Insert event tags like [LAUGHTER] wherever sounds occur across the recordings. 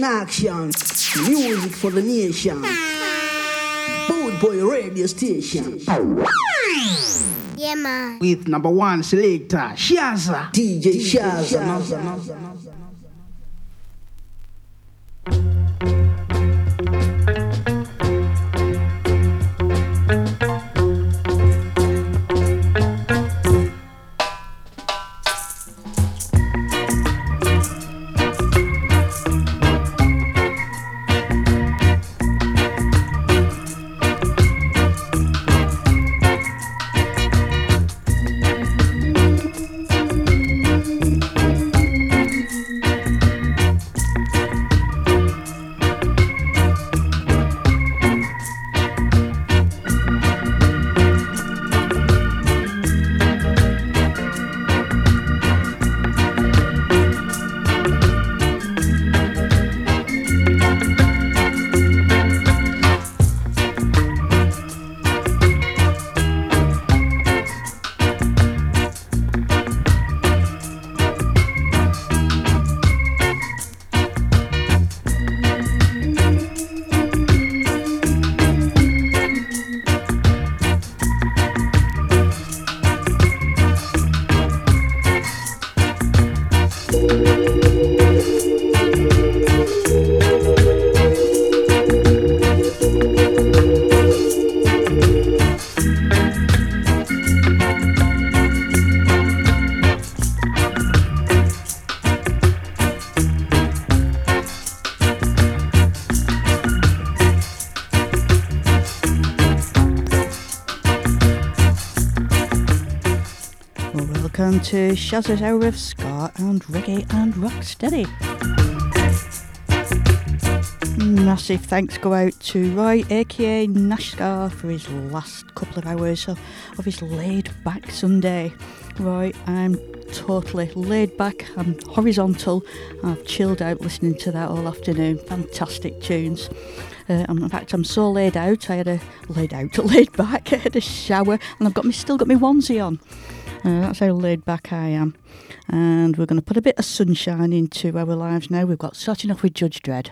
In action. Music for the nation. Boot Boy Radio Station. Yeah, man. With number one selector, Shaza. DJ Shaza. To Shazza's Hour of Ska and Reggae and Rocksteady. Massive thanks go out to Roy, aka Nashgar, for his last couple of hours of, of his laid back Sunday. Roy, I'm totally laid back, I'm horizontal, I've chilled out listening to that all afternoon. Fantastic tunes. Uh, in fact, I'm so laid out. I had a laid out, [LAUGHS] laid back. I had a shower, and I've got me still got my onesie on. Uh, that's how laid back I am. And we're going to put a bit of sunshine into our lives now. We've got starting off with Judge Dredd.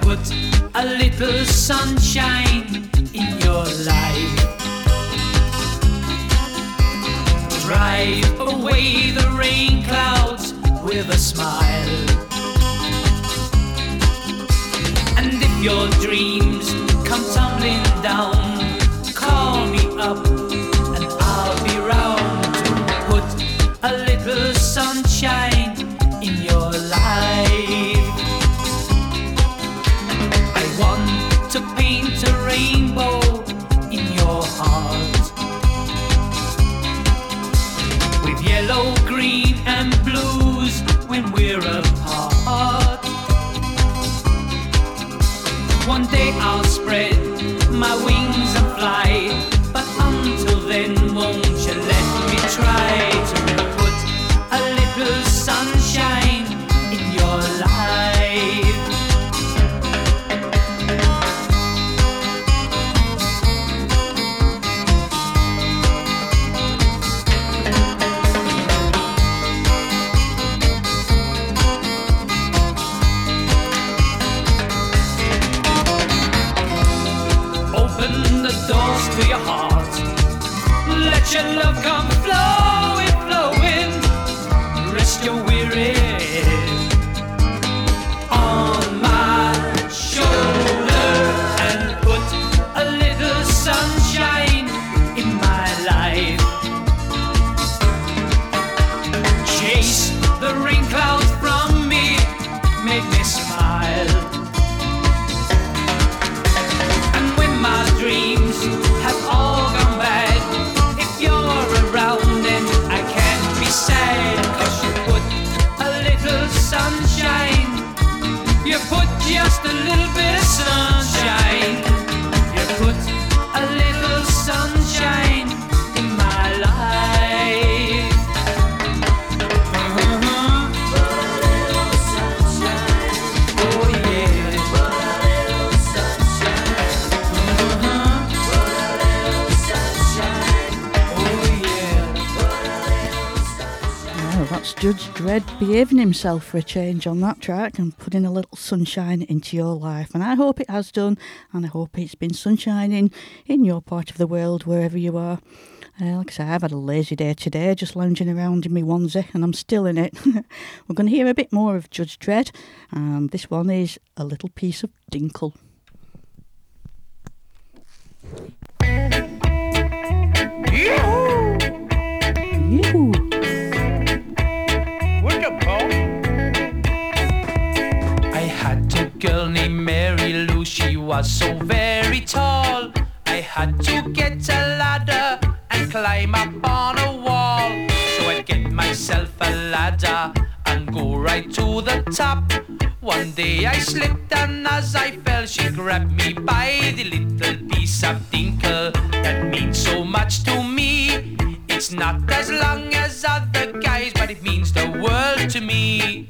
Put a little sunshine in your life. Drive away the rain clouds with a smile. Your dreams come tumbling down, call me up and I'll be round to put a little sunshine in your life. I want to paint a rainbow in your heart with yellow, green, and blues when we're One day I'll spread my wings and fly, that's Judge Dredd behaving himself for a change on that track and putting a little sunshine into your life. And I hope it has done, and I hope it's been sunshining in your part of the world, wherever you are. Uh, like I say, I've had a lazy day today, just lounging around in my onesie, and I'm still in it. [LAUGHS] We're going to hear a bit more of Judge Dredd, and this one is A Little Piece of Dinkle. Yoo-hoo. I girl named Mary Lou, she was so very tall. I had to get a ladder and climb up on a wall. So I'd get myself a ladder and go right to the top. One day I slipped and as I fell, she grabbed me by the little piece of dinkle that means so much to me. It's not as long as other guys, but it means the world to me.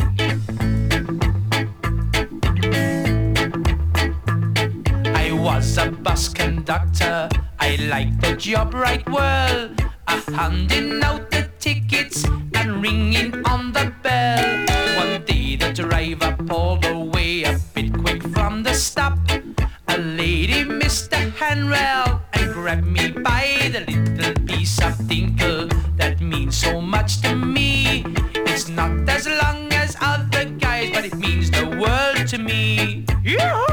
Was a bus conductor. I liked the job right well. Uh, handing out the tickets and ringing on the bell. One day the driver pulled away a bit quick from the stop. A lady missed the handrail and grabbed me by the little piece of dinkle that means so much to me. It's not as long as other guys, but it means the world to me. Yoo-hoo!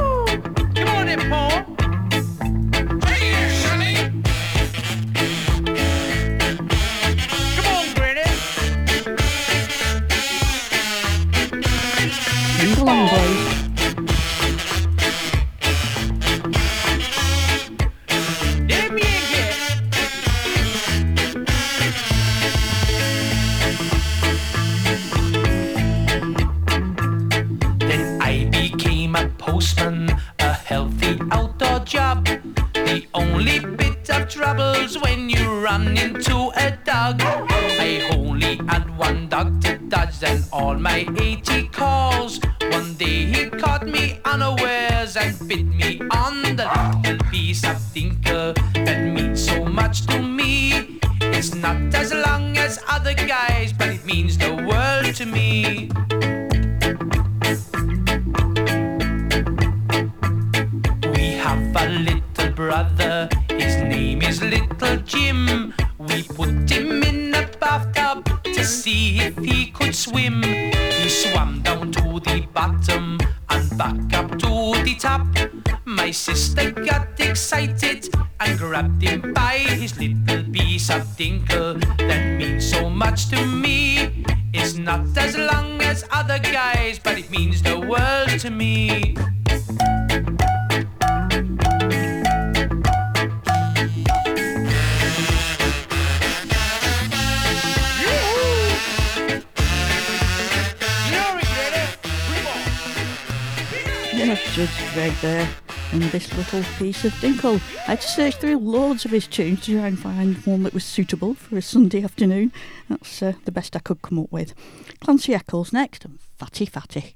Little piece of dinkle. I had to search through loads of his tunes to try and find one that was suitable for a Sunday afternoon. That's uh, the best I could come up with. Clancy Eccles next, and Fatty Fatty.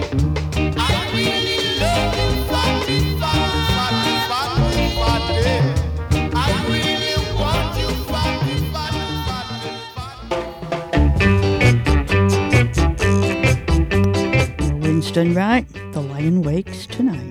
Johnston, right? The Lion Wakes Tonight.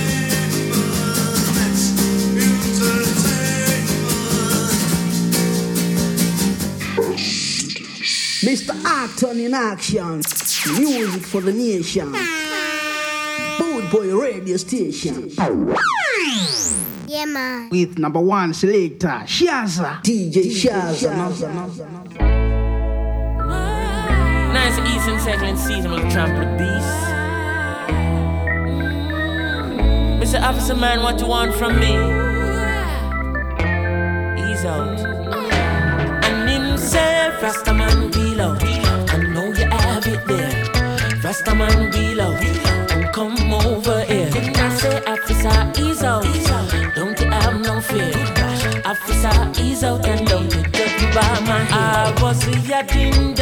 Mr. Acton in action. Music for the nation. Boot Boy Radio Station. Yeah, man. With number one selector, Shaza. DJ Shaza. Nice Eastern second season with Trumpet Beast. Mr. Officer Man, what you want from me? He's out. And himself, Rastaman Rastaman wheel out. And come over here. I say, Officer, ease out. Don't you have no fear. Officer, ease out and don't you judge by my hair. I was yapping down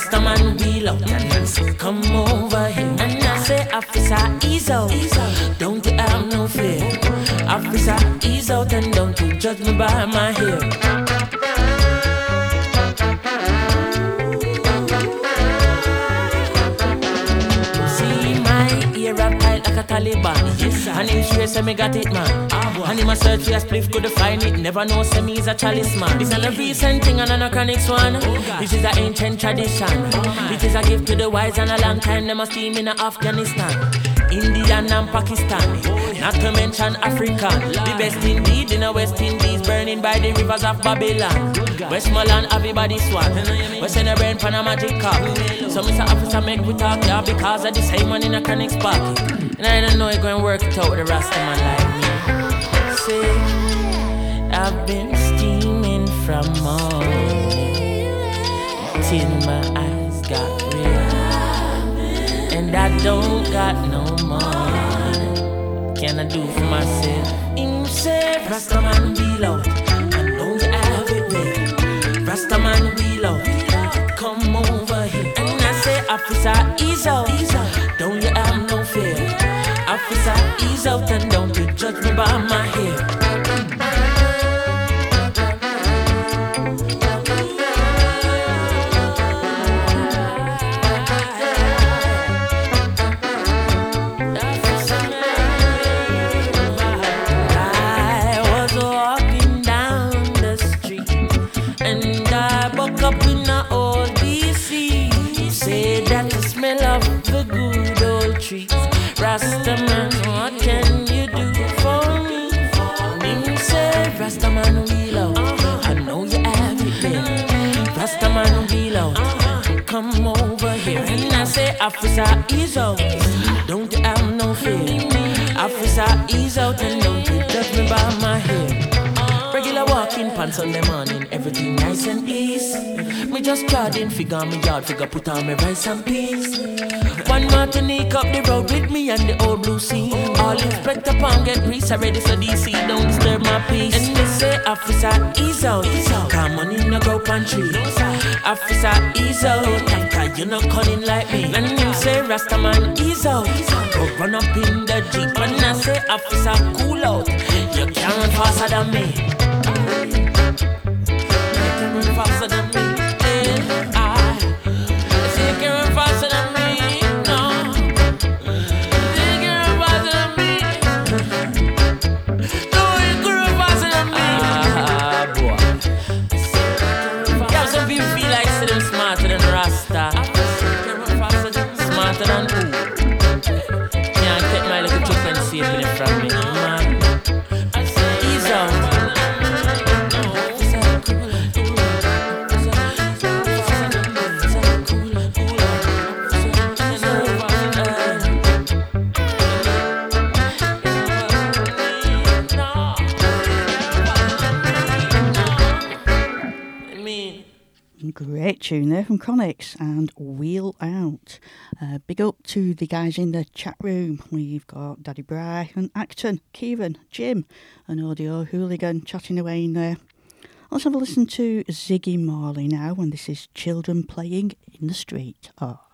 Rastaman wheel out. And say, come over here. And I say, officer, ease out. Don't you have no fear. Officer, ease out and don't you judge me by my hair. See my ear up tight like a Taliban. Yes, sure say me got it, man. And him a search a spliff, could find it. Never know say me is a chalice man. This is a recent thing and an anachronic one. This is an ancient tradition. It is a gift to the wise and a long time them a steam in Afghanistan. Indian and Pakistan, not to mention African. The best indeed in the West Indies, burning by the rivers of Babylon. Westmoreland, everybody swat. We send a brain pan a cup. So Mr. Officer make we talk, yeah, because of the same one in a chronic spot. And I don't know you going to work it out with the rest of like me. Say, I've been steaming from morning till my eyes got red. And I don't got no money. I do for myself? Himself, Rastaman below. I know you have it there. Rastaman below. Come over here. And I say, Officer, ease out. Don't you have no fear. Officer, ease out and don't you judge me by my hair. Rastaman, what can you do for me? Him say, Rastaman wheel out. I know you have it there. Rastaman wheel out. Come over here and I say, Officer, ease out. Don't have no fear. Officer, ease out and on the morning, everything nice and easy. Me just trotting, figure me yard, figure put on me rice and peas. One Martinique up the road with me and the old blue sea. All inspector pound get grease already, so DC don't disturb my peace. And they say, Officer, ease out. Come on in, no go pantry. Officer, ease out. Cause you not cunning like me. And you say, Rastaman, ease out. Go run up in the Jeep. And I say, Officer, cool out. You can't run faster than me. You can run tune there from Chronixx and Wheel Out. Uh, big up to the guys in the chat room. We've got Daddy Bry and Acton, Kieran, Jim, and Audio Hooligan chatting away in there. Let's have a listen to Ziggy Marley now, and this is Children Playing in the Street. Ah.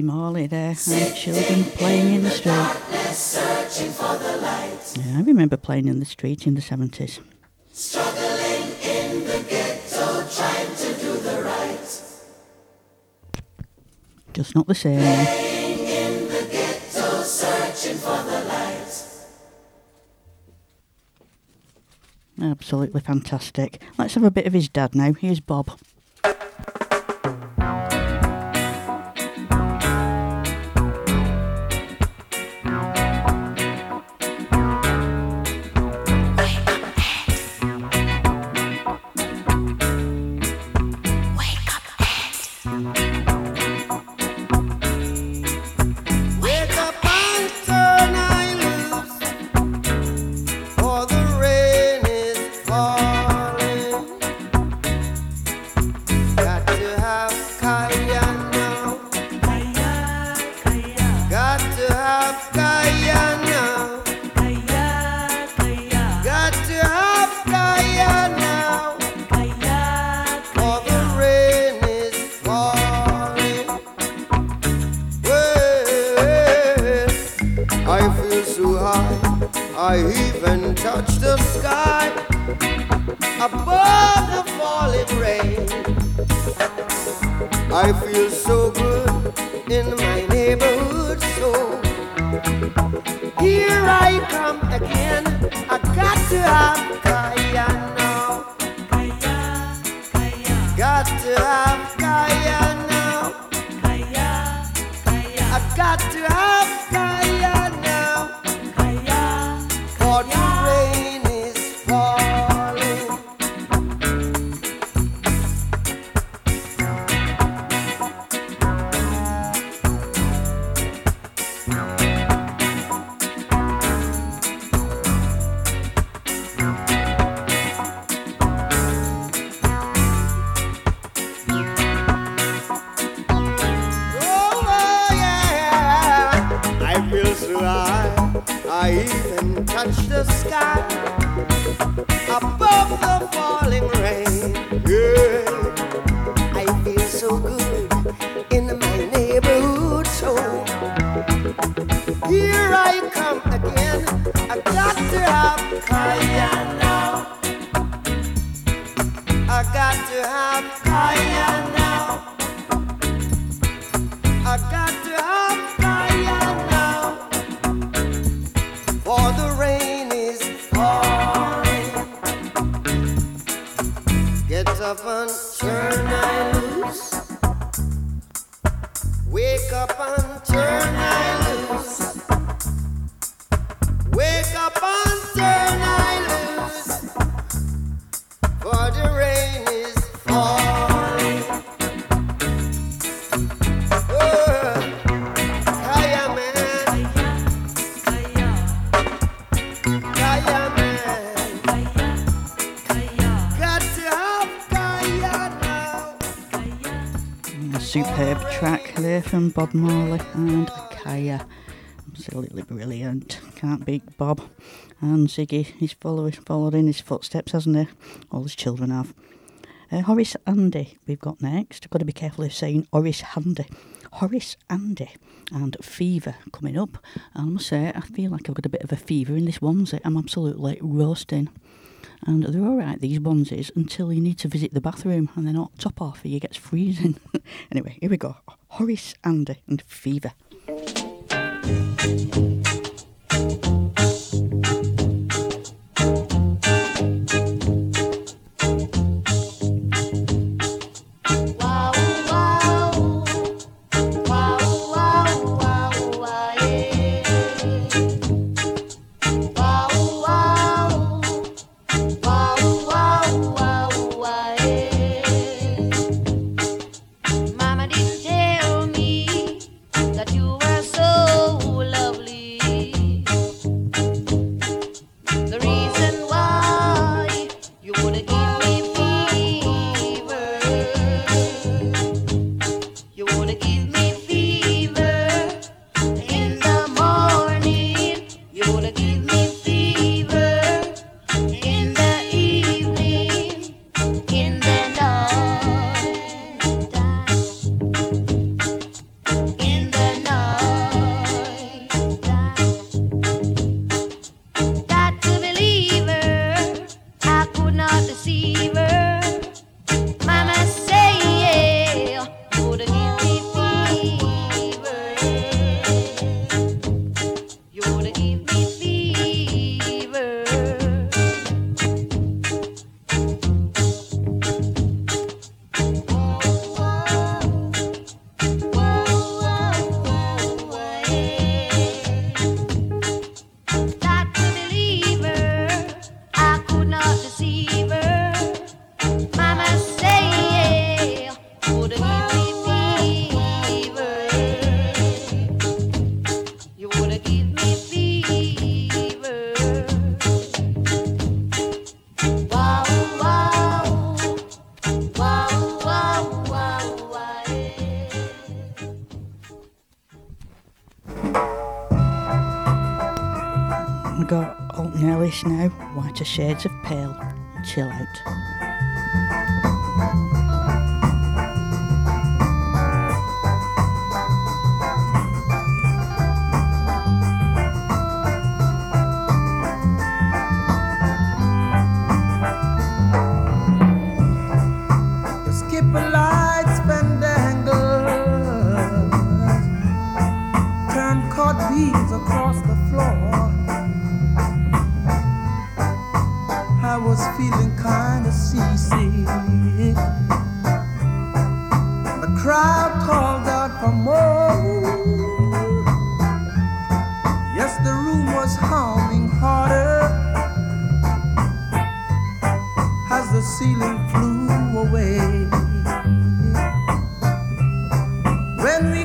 Marley there and children playing in the street. Yeah, I remember playing in the street in the 70s. Struggling in the ghetto, trying to do the right. Just not the same. in the ghetto searching for the lights Absolutely fantastic. Let's have a bit of his dad now. Here's Bob. Touch the sky above the falling rain. I feel so good in my superb track there from Bob Marley and Kaya. Absolutely brilliant. Can't beat Bob. And Ziggy, he's following, followed in his footsteps, hasn't he? All his children have. Uh, Horace Andy, we've got next. I've got to be careful of saying Horace Handy. Horace Andy and Fever coming up. And I must say, I feel like I've got a bit of a fever in this onesie. I'm absolutely roasting. And they're alright, these onesies, until you need to visit the bathroom and they're not top off or you gets freezing. [LAUGHS] anyway, here we go. Horace Andy and Fever. Shades of Pale. Chill out. When we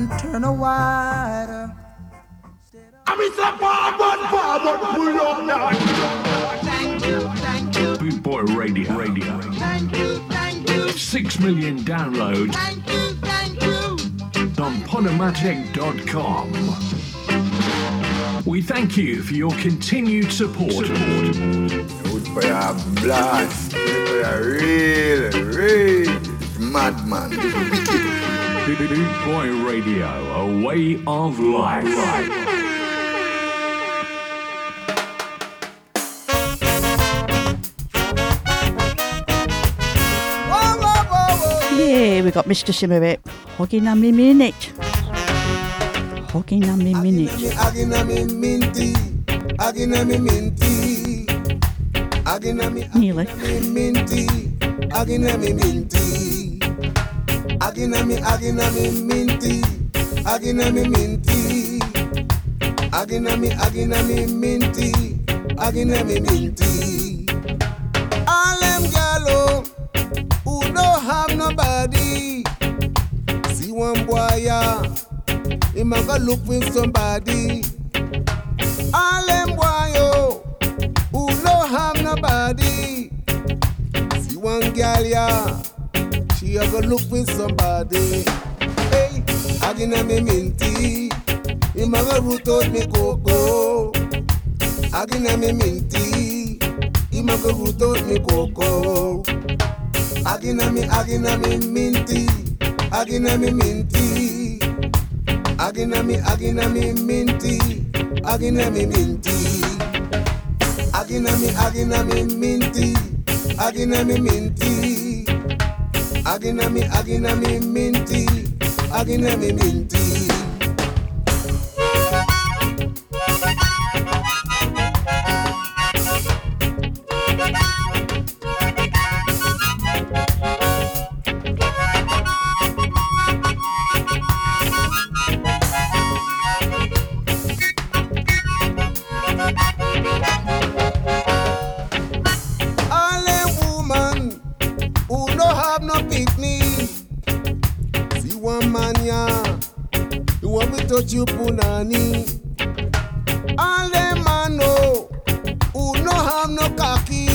and turn a wider. Uh, Boot Boy Radio. Radio. Six million downloads on Podomatic.com. We thank you for your continued support. Good for your blast. Good for your real, real madman. Boot Boy Radio, a way of life. Yeah, we got Mr. Simmerit. Hugging on me minute. Hugging on me minute. Agina me minty, agina me minty, agina me Nearly. minty, agina me minty, Agina mi, agina mi minti, agina mi minti. Agina mi, agina mi minti, agina mi minti. All them gallo who don't have nobody. See one boy, yeah, he might go look with somebody. All them boy, oh, who don't have nobody. See one gal, yeah. She a go look with somebody. Hey, agina me minty, a go root out me cocoa. Agina me minty, a go root out me cocoa. Agina me, agina me minty, agina me minty. Agina me, agina me minty, agina me minty. Agina me, agina me minty, agina me minty. Agina me, agina me minty, agina me minty. Touch you punani. All them man know who no have no cocky.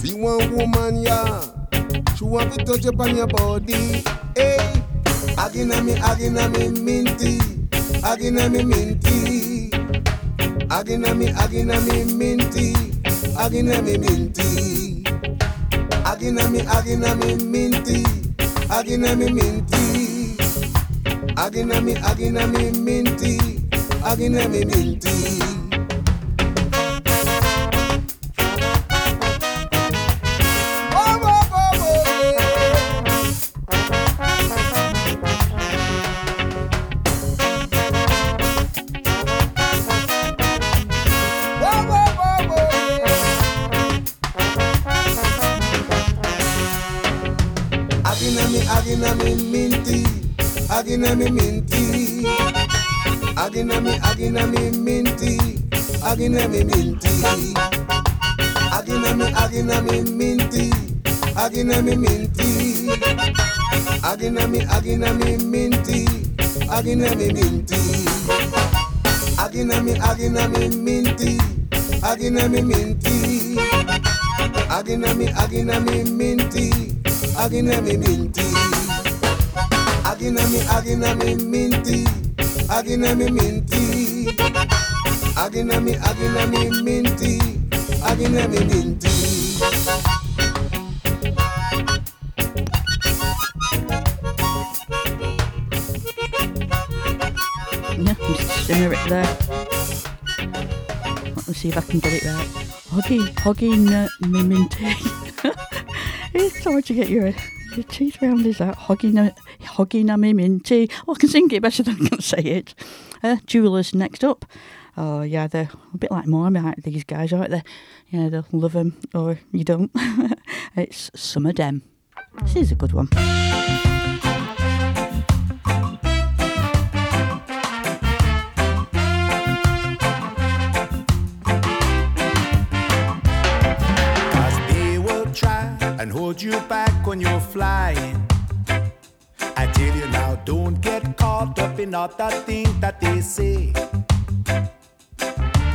See one woman yeah, she want to touch upon your body. Hey, agina me, agina me minty, agina me minty. Agina me, agina me minty, agina me minty. Agina me, agina me minty, agina me minty. Agina me, agina me minty, agina minty. Agina me minty, agina me minty. Agina me, agina me minty, agina me minty. Agina me, agina me minty, agina me minty. Agina me, agina me minty, agina me minty. Agina me, agina me minty, agina me minty. Simmer it there. Let me see if I can get it right. Hoggy, nut, me minty. it's hard to get your, your teeth round, is that? Hoggy, na me minty. Oh, I can sing it better than I can say it. Uh, Jewelers next up. Oh, yeah, they're a bit like Marmite, these guys, aren't they? Yeah, they'll love them or you don't. [LAUGHS] it's of them. This is a good one. And hold you back when you're flying. I tell you now, don't get caught up in all the things that they say.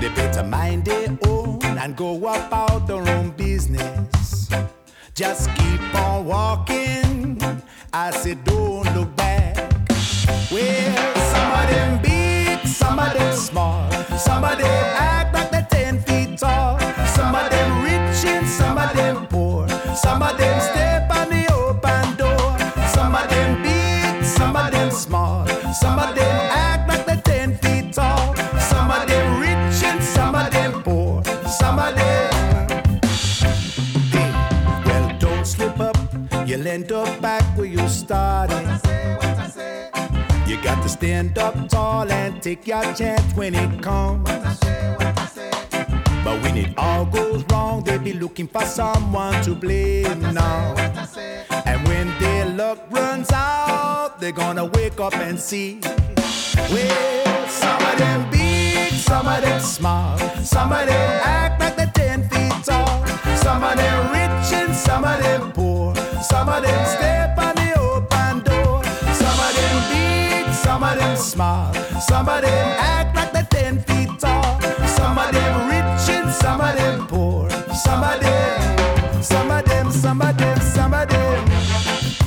They better mind their own and go about their own business. Just keep on walking. I said, don't look back. Well, some of them big, some of them small. Some of them act like they're 10 feet tall. Some of them step on the open door. Some of them big, some of them small. Some of them act like they're 10 feet tall. Some of them rich and some of them poor. Some of them Hey, well, don't slip up. You'll end up back where you started. You got to stand up tall and take your chance when it comes. When it all goes wrong, they be looking for someone to blame now. And when their luck runs out, they're gonna wake up and see. Well, some of them big, some of them small, some of them act like they're 10 feet tall, some of them rich and some of them poor, some of them step on the open door, some of them big, some of them small, some of them act like they're 10 feet tall, some of them of them poor, some of them, some of them, some of them, some of them.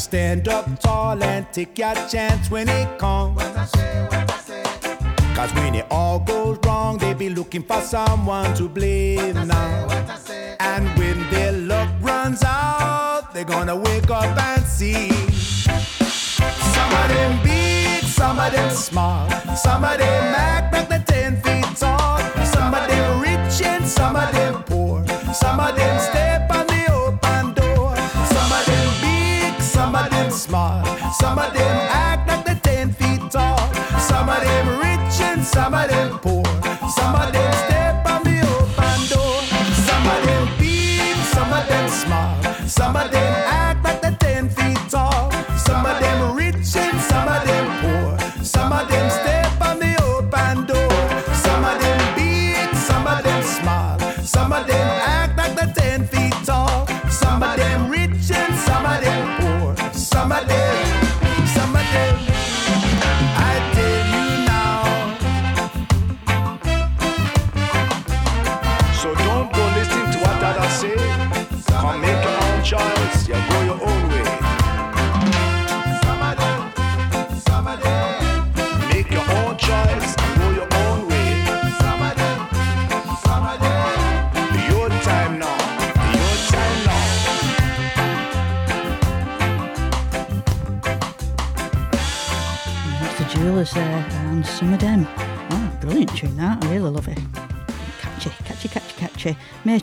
Stand up tall and take your chance when it comes. Cause when it all goes wrong, they be looking for someone to blame now. And when their luck runs out, they're gonna wake up and see. Some of them big, some of them small, some of them act like they're 10 feet tall, some of them rich and some of them poor, some of them step on of them act like they're 10 feet tall, some of them rich and some of them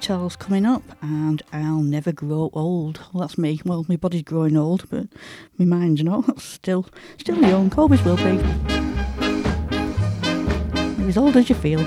Coming up, and I'll never grow old. Well, that's me. Well, my body's growing old, but my mind's not. [LAUGHS] Still, still young. Always will be. You're as old as you feel.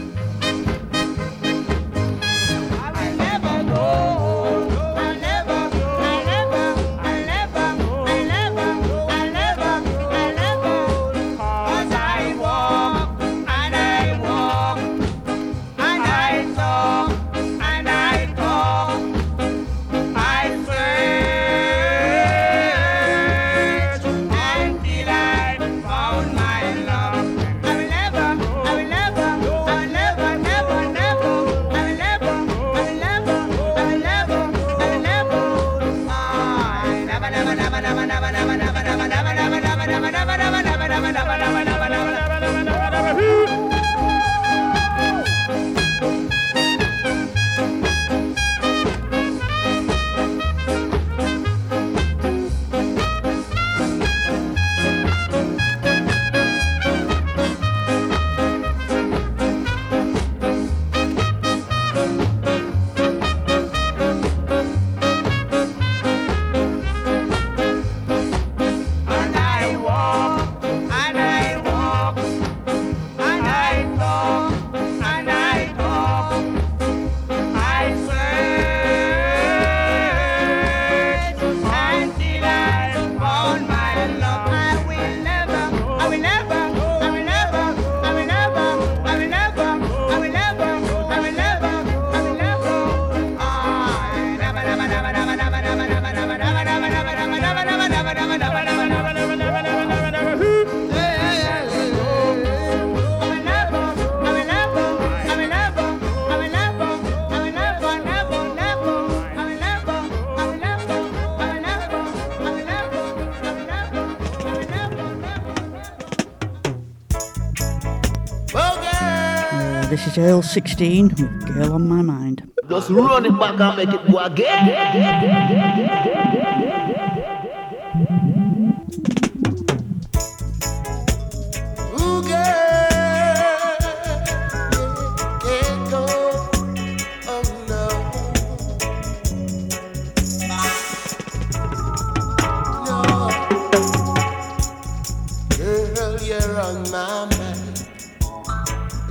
is Earl 16 with Girl on My Mind. Just run it back and make it go again.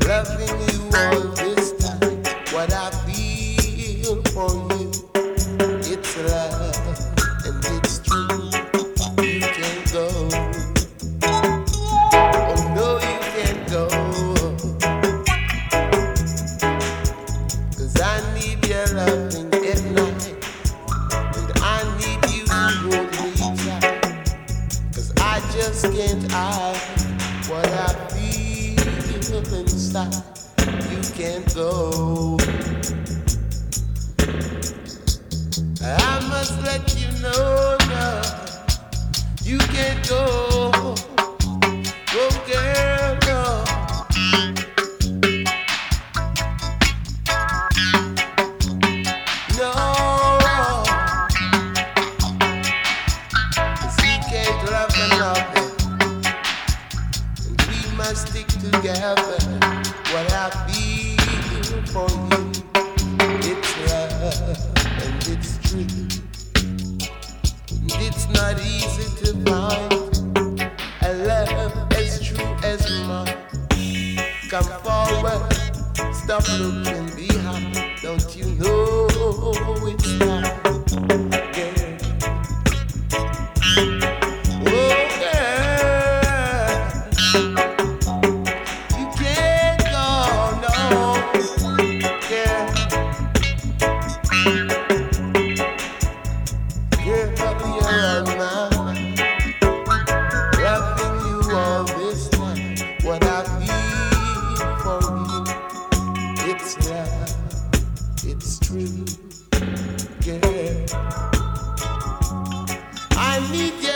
loving you all this time. What I feel for you. 你。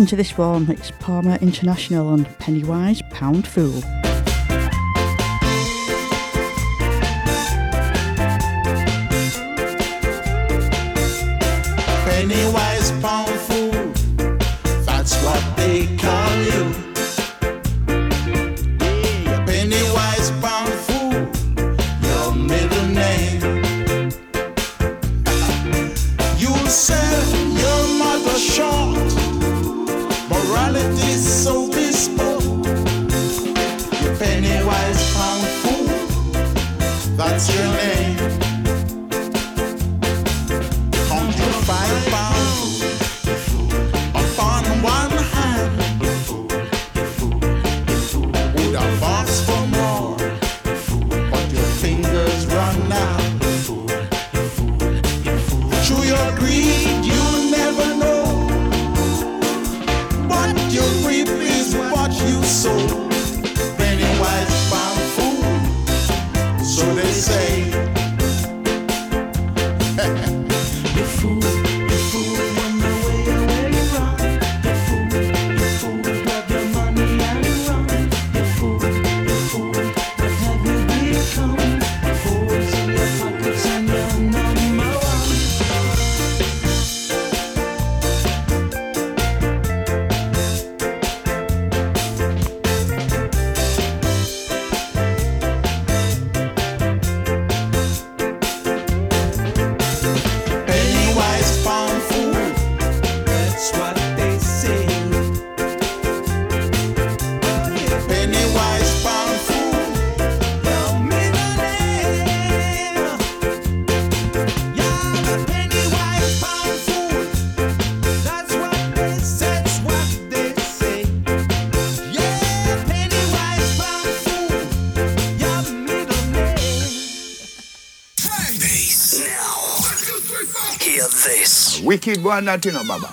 listen to this one. It's Palmer International and Pennywise Pound Fool. Wicked one, that you know, Baba.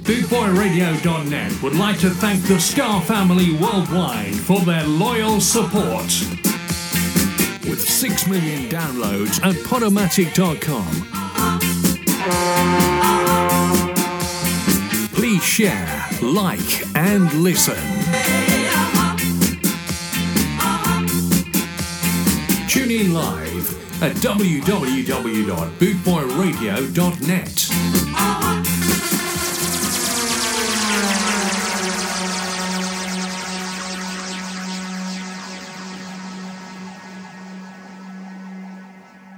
BootboyRadio.net would like to thank the Ska family worldwide for their loyal support. With 6 million downloads at Podomatic.com. Please share, like, and listen. Tune in live at www.bootboyradio.net.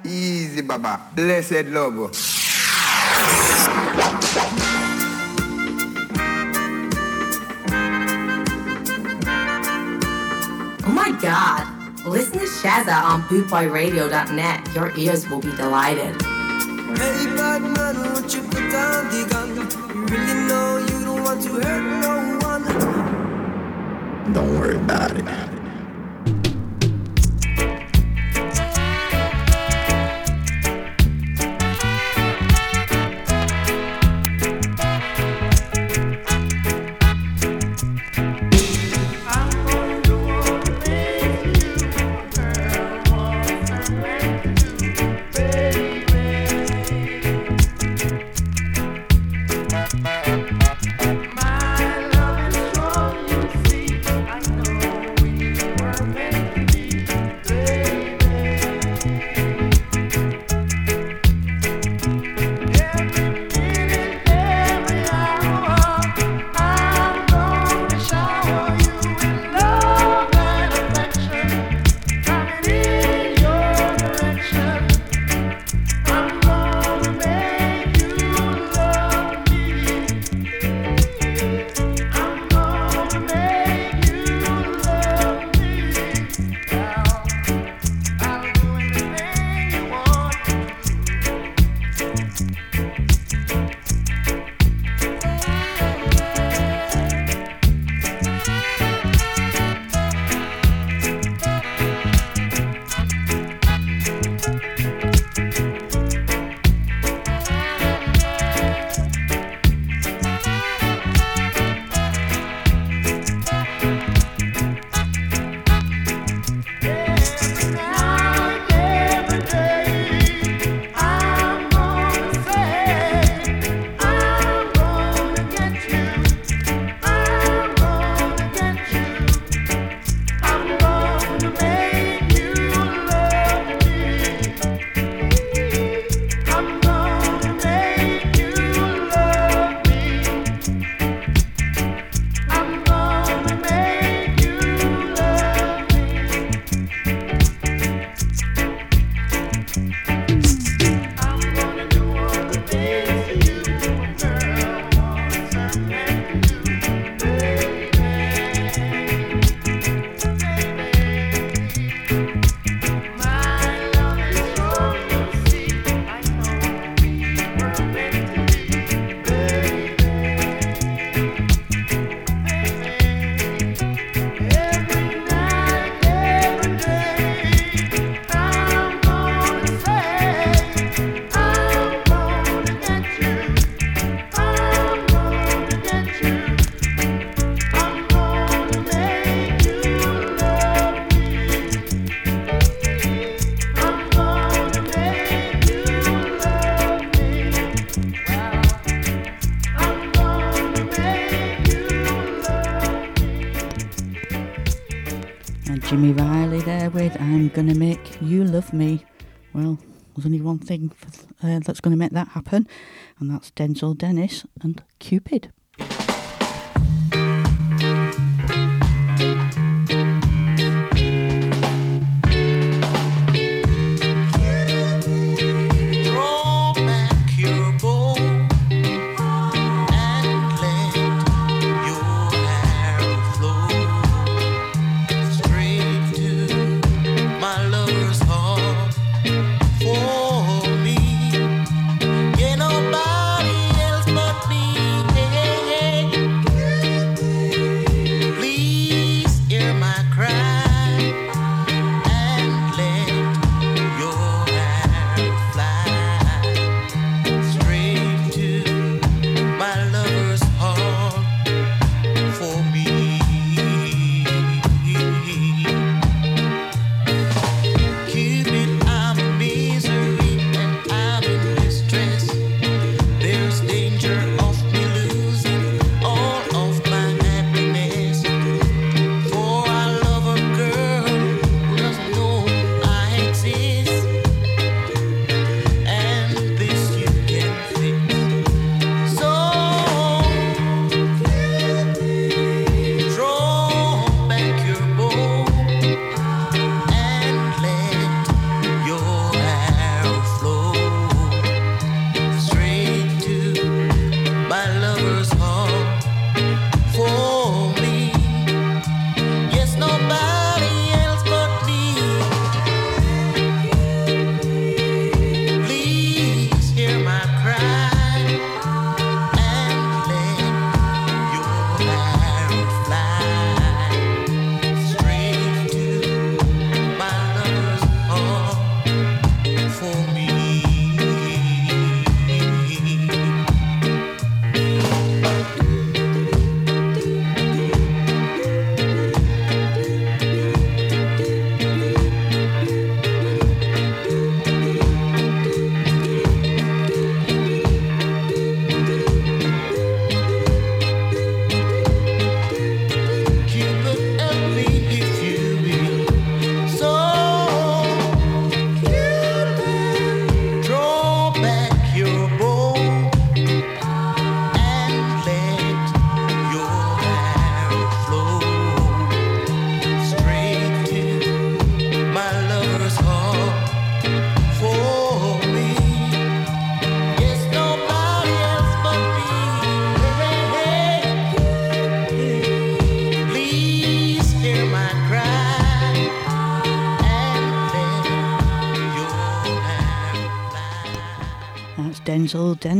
Easy, Baba. Blessed love. Oh my God. Listen to Shazza on bootboyradio.net. Your ears will be delighted. Hey, bad man, won't you put down the gun? You really know you don't want to hurt no one. Don't worry about it. Gonna make you love me? Well, there's only one thing for, uh, that's gonna make that happen, and that's Denzil Dennis and Cupid.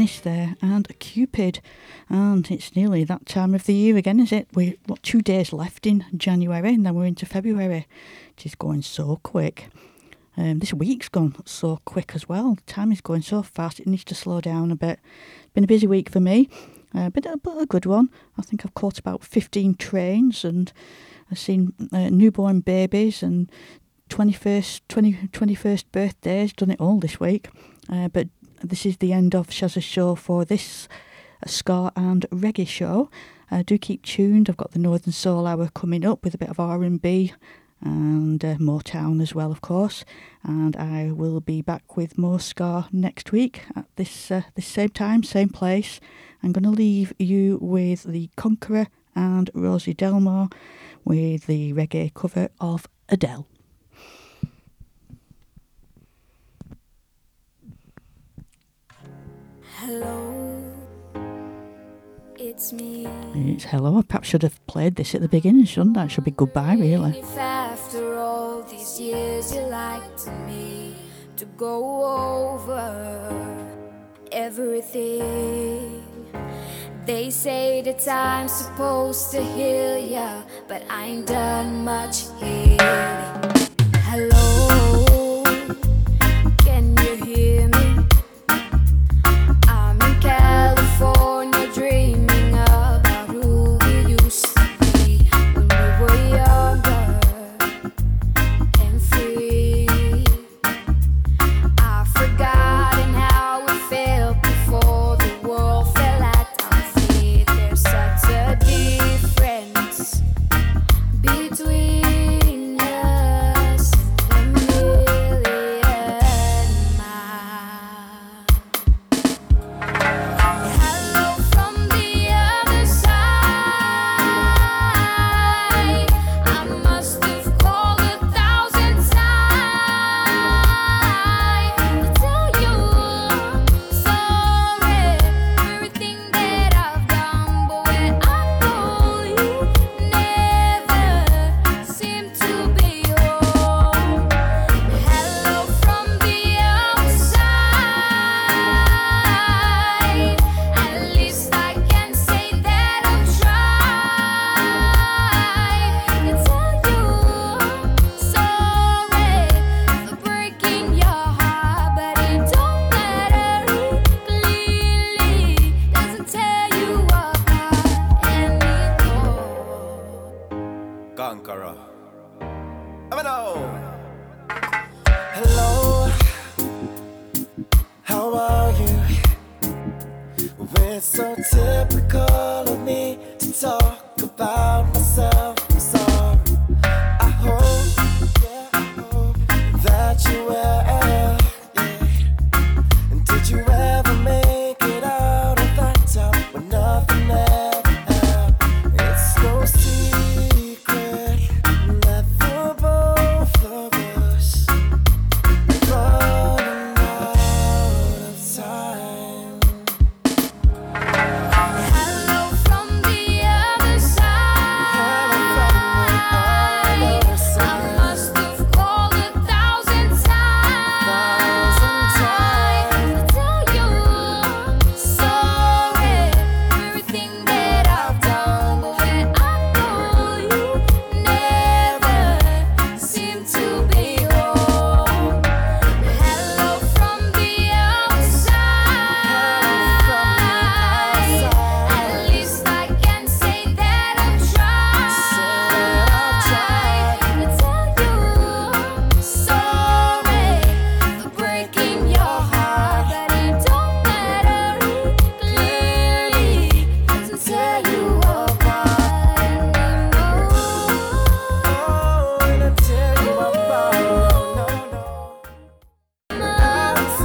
There and Cupid. And it's nearly that time of the year again, is it? We've got two days left in January and then we're into February. It is going so quick. Um, this week's gone so quick as well. Time is going so fast, it needs to slow down a bit. It's Been a busy week for me, uh, but, a, but a good one. I think I've caught about 15 trains and I've seen uh, newborn babies and 21st, 20, 21st birthdays, done it all this week. Uh, but this is the end of Shazza show for this ska and reggae show. Uh, do keep tuned. I've got the Northern Soul Hour coming up with a bit of R&B and uh, Motown as well, of course. And I will be back with more ska next week at this uh, this same time, same place. I'm going to leave you with the Conqueror and Rosie Delmore with the reggae cover of Adele. Hello, it's me. It's hello. I perhaps should have played this at the beginning, shouldn't I? It should be goodbye, really. If after all these years you like to me to go over everything. They say that I'm supposed to heal ya, but I ain't done much healing. Hello,